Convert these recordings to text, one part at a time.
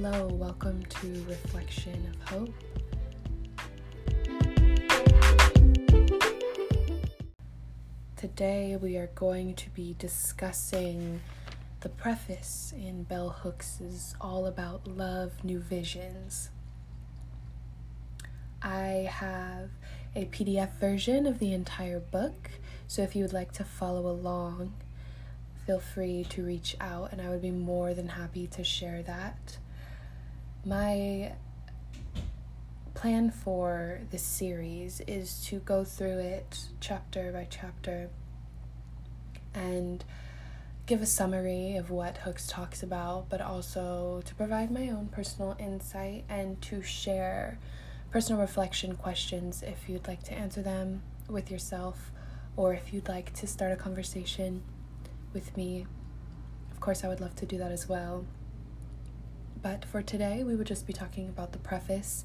Hello, welcome to Reflection of Hope. Today we are going to be discussing the preface in Bell Hooks' All About Love New Visions. I have a PDF version of the entire book, so if you would like to follow along, feel free to reach out and I would be more than happy to share that. My plan for this series is to go through it chapter by chapter and give a summary of what Hooks talks about, but also to provide my own personal insight and to share personal reflection questions if you'd like to answer them with yourself or if you'd like to start a conversation with me. Of course, I would love to do that as well. But for today, we would just be talking about the preface.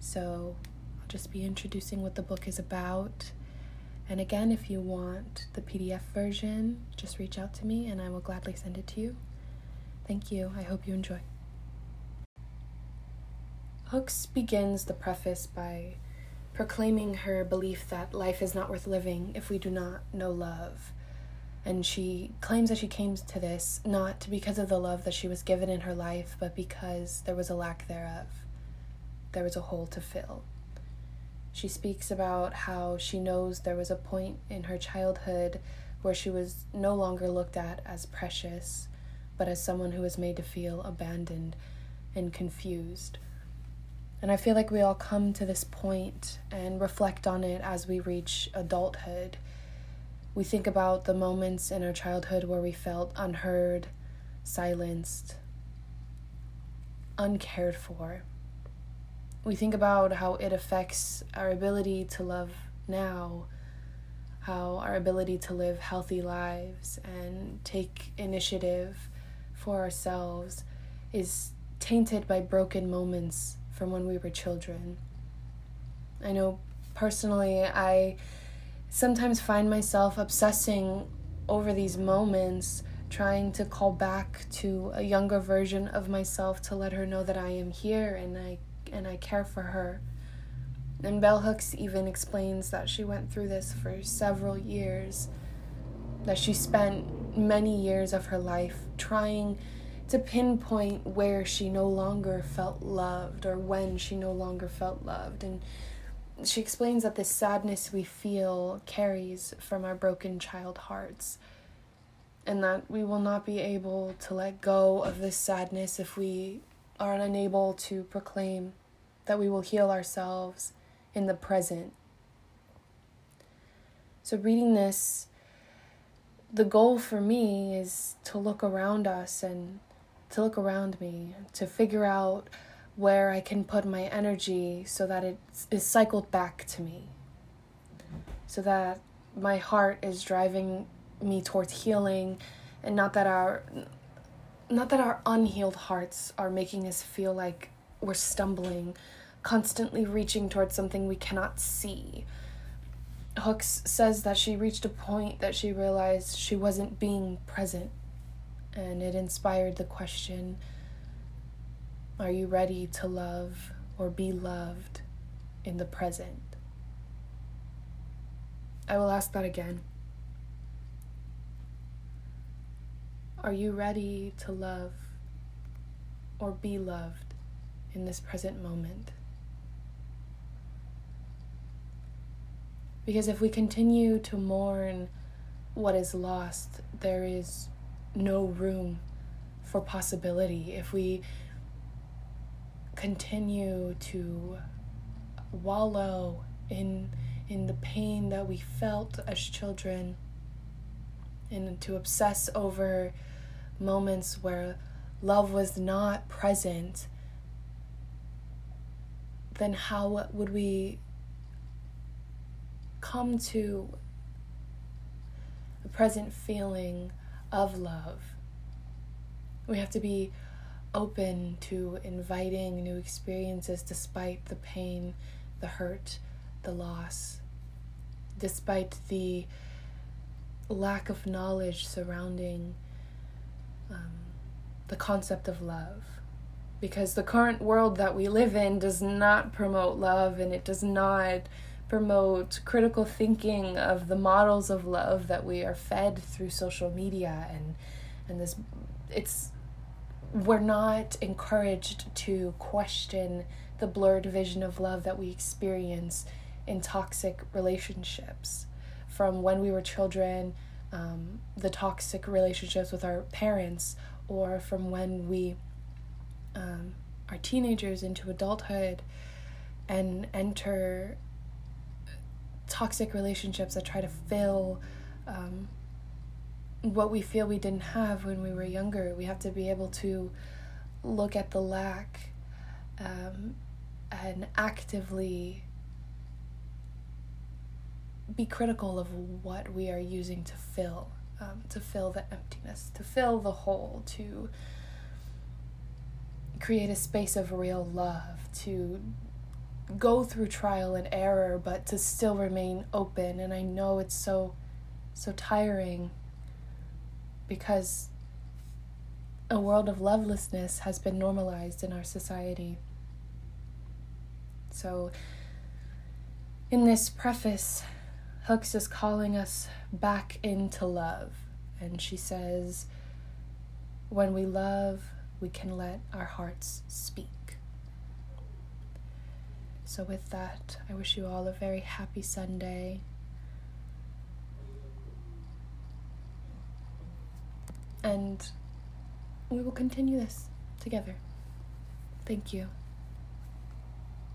So I'll just be introducing what the book is about. And again, if you want the PDF version, just reach out to me and I will gladly send it to you. Thank you. I hope you enjoy. Hooks begins the preface by proclaiming her belief that life is not worth living if we do not know love. And she claims that she came to this not because of the love that she was given in her life, but because there was a lack thereof. There was a hole to fill. She speaks about how she knows there was a point in her childhood where she was no longer looked at as precious, but as someone who was made to feel abandoned and confused. And I feel like we all come to this point and reflect on it as we reach adulthood we think about the moments in our childhood where we felt unheard, silenced, uncared for. We think about how it affects our ability to love now, how our ability to live healthy lives and take initiative for ourselves is tainted by broken moments from when we were children. I know personally, I sometimes find myself obsessing over these moments, trying to call back to a younger version of myself to let her know that I am here and I and I care for her. And Bell Hooks even explains that she went through this for several years, that she spent many years of her life trying to pinpoint where she no longer felt loved or when she no longer felt loved. And she explains that this sadness we feel carries from our broken child hearts, and that we will not be able to let go of this sadness if we are unable to proclaim that we will heal ourselves in the present. So, reading this, the goal for me is to look around us and to look around me, to figure out where I can put my energy so that it is cycled back to me. So that my heart is driving me towards healing and not that our not that our unhealed hearts are making us feel like we're stumbling, constantly reaching towards something we cannot see. Hooks says that she reached a point that she realized she wasn't being present, and it inspired the question are you ready to love or be loved in the present? I will ask that again. Are you ready to love or be loved in this present moment? Because if we continue to mourn what is lost, there is no room for possibility. If we continue to wallow in in the pain that we felt as children and to obsess over moments where love was not present then how would we come to the present feeling of love? We have to be open to inviting new experiences despite the pain, the hurt, the loss, despite the lack of knowledge surrounding um, the concept of love. because the current world that we live in does not promote love and it does not promote critical thinking of the models of love that we are fed through social media and and this it's we're not encouraged to question the blurred vision of love that we experience in toxic relationships. From when we were children um, the toxic relationships with our parents or from when we um, are teenagers into adulthood and enter toxic relationships that try to fill um, what we feel we didn't have when we were younger. We have to be able to look at the lack um, and actively be critical of what we are using to fill, um, to fill the emptiness, to fill the hole, to create a space of real love, to go through trial and error, but to still remain open. And I know it's so, so tiring because a world of lovelessness has been normalized in our society. So, in this preface, Hooks is calling us back into love. And she says, When we love, we can let our hearts speak. So, with that, I wish you all a very happy Sunday. And we will continue this together. Thank you.